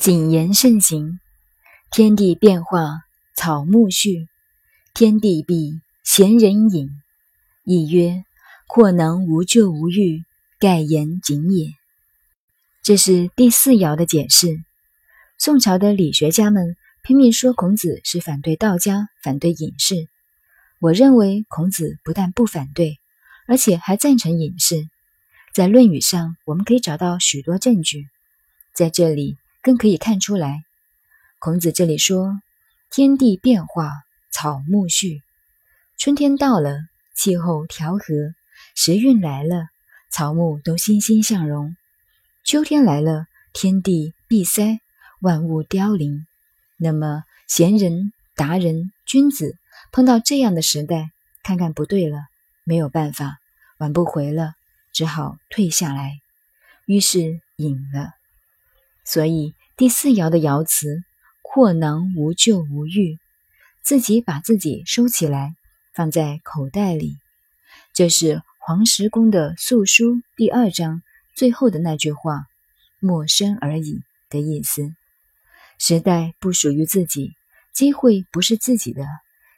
谨言慎行。天地变化，草木序；天地闭，贤人隐。亦曰：阔能无咎无欲，盖言谨也。这是第四爻的解释。宋朝的理学家们拼命说孔子是反对道家、反对隐士。我认为孔子不但不反对，而且还赞成隐士。在《论语》上，我们可以找到许多证据。在这里更可以看出来，孔子这里说：“天地变化，草木续。春天到了，气候调和，时运来了，草木都欣欣向荣；秋天来了，天地闭塞，万物凋零。那么，贤人、达人、君子碰到这样的时代，看看不对了，没有办法，挽不回了，只好退下来，于是隐了。”所以第四爻的爻辞“阔囊无咎无欲”，自己把自己收起来，放在口袋里，这是黄石公的《素书》第二章最后的那句话“陌生而已”的意思。时代不属于自己，机会不是自己的，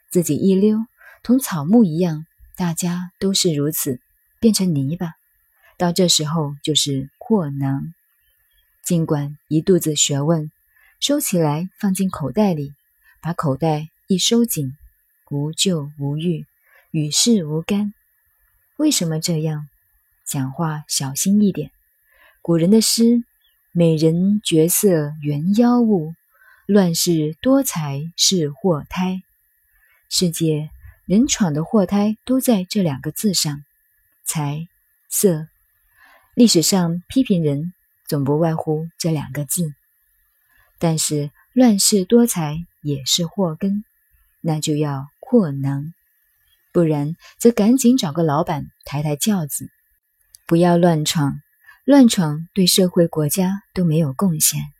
自己一溜，同草木一样，大家都是如此，变成泥巴。到这时候就是阔囊。尽管一肚子学问，收起来放进口袋里，把口袋一收紧，无咎无欲，与世无干。为什么这样？讲话小心一点。古人的诗：“美人绝色原妖物，乱世多才是祸胎。”世界人闯的祸胎都在这两个字上，才色。历史上批评人。总不外乎这两个字，但是乱世多才也是祸根，那就要扩能，不然则赶紧找个老板抬抬轿子，不要乱闯，乱闯对社会国家都没有贡献。